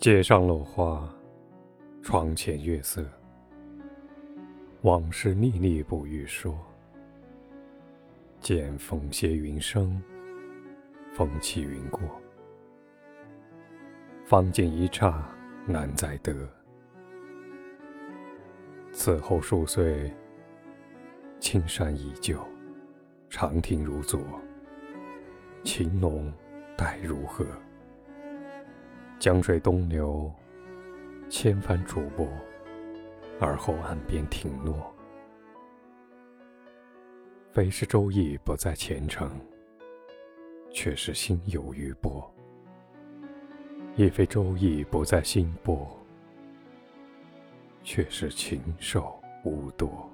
街上落花，窗前月色，往事历历不欲说。见风歇云生，风起云过。方见一刹难再得。此后数岁，青山依旧，长亭如昨，情浓待如何？江水东流，千帆逐波，而后岸边停落。非是舟意不在前程，却是心有余波；亦非舟意不在心波，却是禽兽无多。